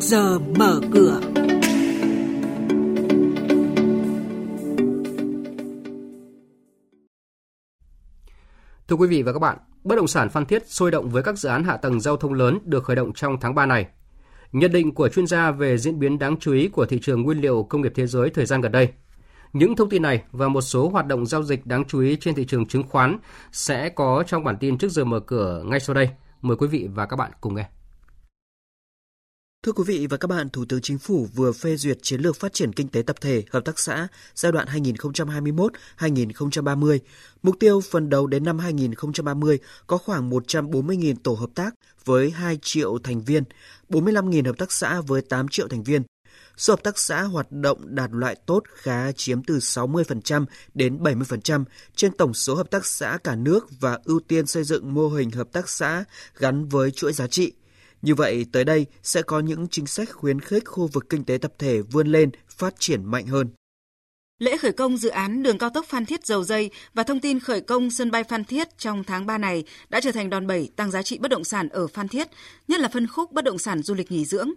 giờ mở cửa. Thưa quý vị và các bạn, bất động sản Phan Thiết sôi động với các dự án hạ tầng giao thông lớn được khởi động trong tháng 3 này. Nhận định của chuyên gia về diễn biến đáng chú ý của thị trường nguyên liệu công nghiệp thế giới thời gian gần đây. Những thông tin này và một số hoạt động giao dịch đáng chú ý trên thị trường chứng khoán sẽ có trong bản tin trước giờ mở cửa ngay sau đây. Mời quý vị và các bạn cùng nghe. Thưa quý vị và các bạn, Thủ tướng Chính phủ vừa phê duyệt chiến lược phát triển kinh tế tập thể, hợp tác xã giai đoạn 2021-2030. Mục tiêu phần đầu đến năm 2030 có khoảng 140.000 tổ hợp tác với 2 triệu thành viên, 45.000 hợp tác xã với 8 triệu thành viên. Số hợp tác xã hoạt động đạt loại tốt khá chiếm từ 60% đến 70% trên tổng số hợp tác xã cả nước và ưu tiên xây dựng mô hình hợp tác xã gắn với chuỗi giá trị. Như vậy, tới đây sẽ có những chính sách khuyến khích khu vực kinh tế tập thể vươn lên, phát triển mạnh hơn. Lễ khởi công dự án đường cao tốc Phan Thiết Dầu Dây và thông tin khởi công sân bay Phan Thiết trong tháng 3 này đã trở thành đòn bẩy tăng giá trị bất động sản ở Phan Thiết, nhất là phân khúc bất động sản du lịch nghỉ dưỡng.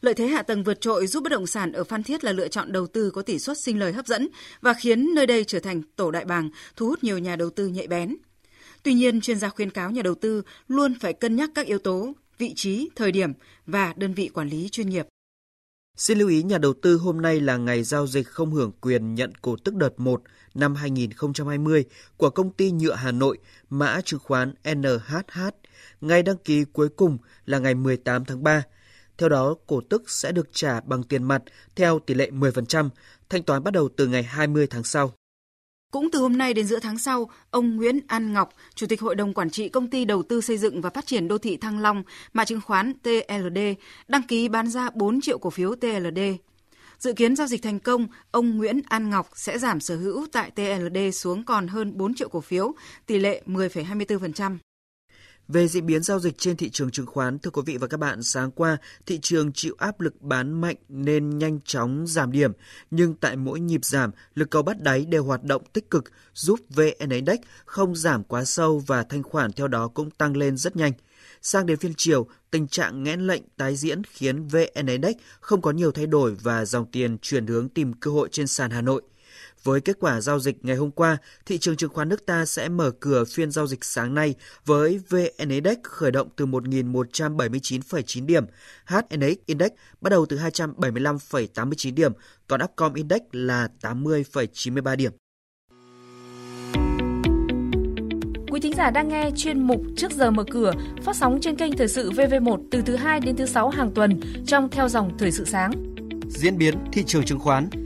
Lợi thế hạ tầng vượt trội giúp bất động sản ở Phan Thiết là lựa chọn đầu tư có tỷ suất sinh lời hấp dẫn và khiến nơi đây trở thành tổ đại bàng, thu hút nhiều nhà đầu tư nhạy bén. Tuy nhiên, chuyên gia khuyên cáo nhà đầu tư luôn phải cân nhắc các yếu tố vị trí, thời điểm và đơn vị quản lý chuyên nghiệp. Xin lưu ý nhà đầu tư hôm nay là ngày giao dịch không hưởng quyền nhận cổ tức đợt 1 năm 2020 của công ty nhựa Hà Nội, mã chứng khoán NHH. Ngày đăng ký cuối cùng là ngày 18 tháng 3. Theo đó, cổ tức sẽ được trả bằng tiền mặt theo tỷ lệ 10%, thanh toán bắt đầu từ ngày 20 tháng sau. Cũng từ hôm nay đến giữa tháng sau, ông Nguyễn An Ngọc, Chủ tịch Hội đồng Quản trị Công ty Đầu tư Xây dựng và Phát triển Đô thị Thăng Long, mã chứng khoán TLD, đăng ký bán ra 4 triệu cổ phiếu TLD. Dự kiến giao dịch thành công, ông Nguyễn An Ngọc sẽ giảm sở hữu tại TLD xuống còn hơn 4 triệu cổ phiếu, tỷ lệ 10,24%. Về diễn biến giao dịch trên thị trường chứng khoán, thưa quý vị và các bạn, sáng qua thị trường chịu áp lực bán mạnh nên nhanh chóng giảm điểm, nhưng tại mỗi nhịp giảm, lực cầu bắt đáy đều hoạt động tích cực, giúp VN Index không giảm quá sâu và thanh khoản theo đó cũng tăng lên rất nhanh. Sang đến phiên chiều, tình trạng nghẽn lệnh tái diễn khiến VN Index không có nhiều thay đổi và dòng tiền chuyển hướng tìm cơ hội trên sàn Hà Nội – với kết quả giao dịch ngày hôm qua, thị trường chứng khoán nước ta sẽ mở cửa phiên giao dịch sáng nay với VN Index khởi động từ 1.179,9 điểm, HNX Index bắt đầu từ 275,89 điểm, còn Upcom Index là 80,93 điểm. Quý thính giả đang nghe chuyên mục Trước giờ mở cửa phát sóng trên kênh Thời sự VV1 từ thứ 2 đến thứ 6 hàng tuần trong theo dòng Thời sự sáng. Diễn biến thị trường chứng khoán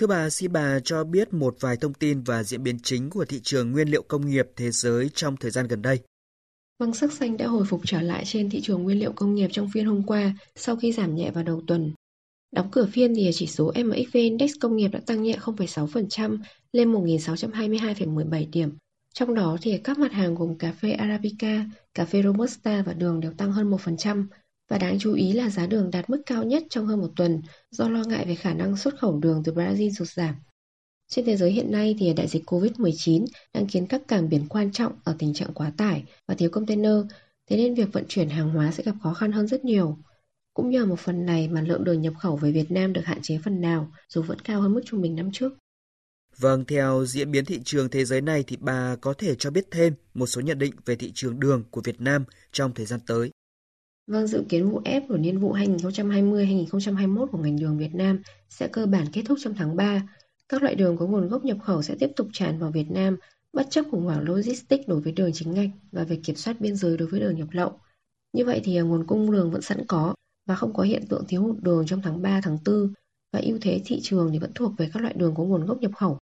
Thưa bà, xin bà cho biết một vài thông tin và diễn biến chính của thị trường nguyên liệu công nghiệp thế giới trong thời gian gần đây. Vâng, sắc xanh đã hồi phục trở lại trên thị trường nguyên liệu công nghiệp trong phiên hôm qua sau khi giảm nhẹ vào đầu tuần. Đóng cửa phiên thì chỉ số MXV Index công nghiệp đã tăng nhẹ 0,6% lên 1.622,17 điểm. Trong đó thì các mặt hàng gồm cà phê Arabica, cà phê Robusta và đường đều tăng hơn 1%, và đáng chú ý là giá đường đạt mức cao nhất trong hơn một tuần do lo ngại về khả năng xuất khẩu đường từ Brazil sụt giảm. Trên thế giới hiện nay thì đại dịch Covid-19 đang khiến các cảng biển quan trọng ở tình trạng quá tải và thiếu container, thế nên việc vận chuyển hàng hóa sẽ gặp khó khăn hơn rất nhiều. Cũng nhờ một phần này mà lượng đường nhập khẩu về Việt Nam được hạn chế phần nào, dù vẫn cao hơn mức trung bình năm trước. Vâng, theo diễn biến thị trường thế giới này thì bà có thể cho biết thêm một số nhận định về thị trường đường của Việt Nam trong thời gian tới. Vâng, dự kiến vụ ép của niên vụ 2020-2021 của ngành đường Việt Nam sẽ cơ bản kết thúc trong tháng 3. Các loại đường có nguồn gốc nhập khẩu sẽ tiếp tục tràn vào Việt Nam, bất chấp khủng hoảng logistics đối với đường chính ngạch và việc kiểm soát biên giới đối với đường nhập lậu. Như vậy thì à, nguồn cung đường vẫn sẵn có và không có hiện tượng thiếu hụt đường trong tháng 3, tháng 4 và ưu thế thị trường thì vẫn thuộc về các loại đường có nguồn gốc nhập khẩu.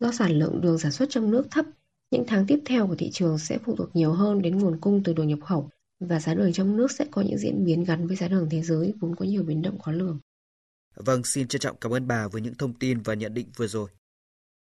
Do sản lượng đường sản xuất trong nước thấp, những tháng tiếp theo của thị trường sẽ phụ thuộc nhiều hơn đến nguồn cung từ đường nhập khẩu và giá đường trong nước sẽ có những diễn biến gắn với giá đường thế giới vốn có nhiều biến động khó lường. Vâng, xin trân trọng cảm ơn bà với những thông tin và nhận định vừa rồi.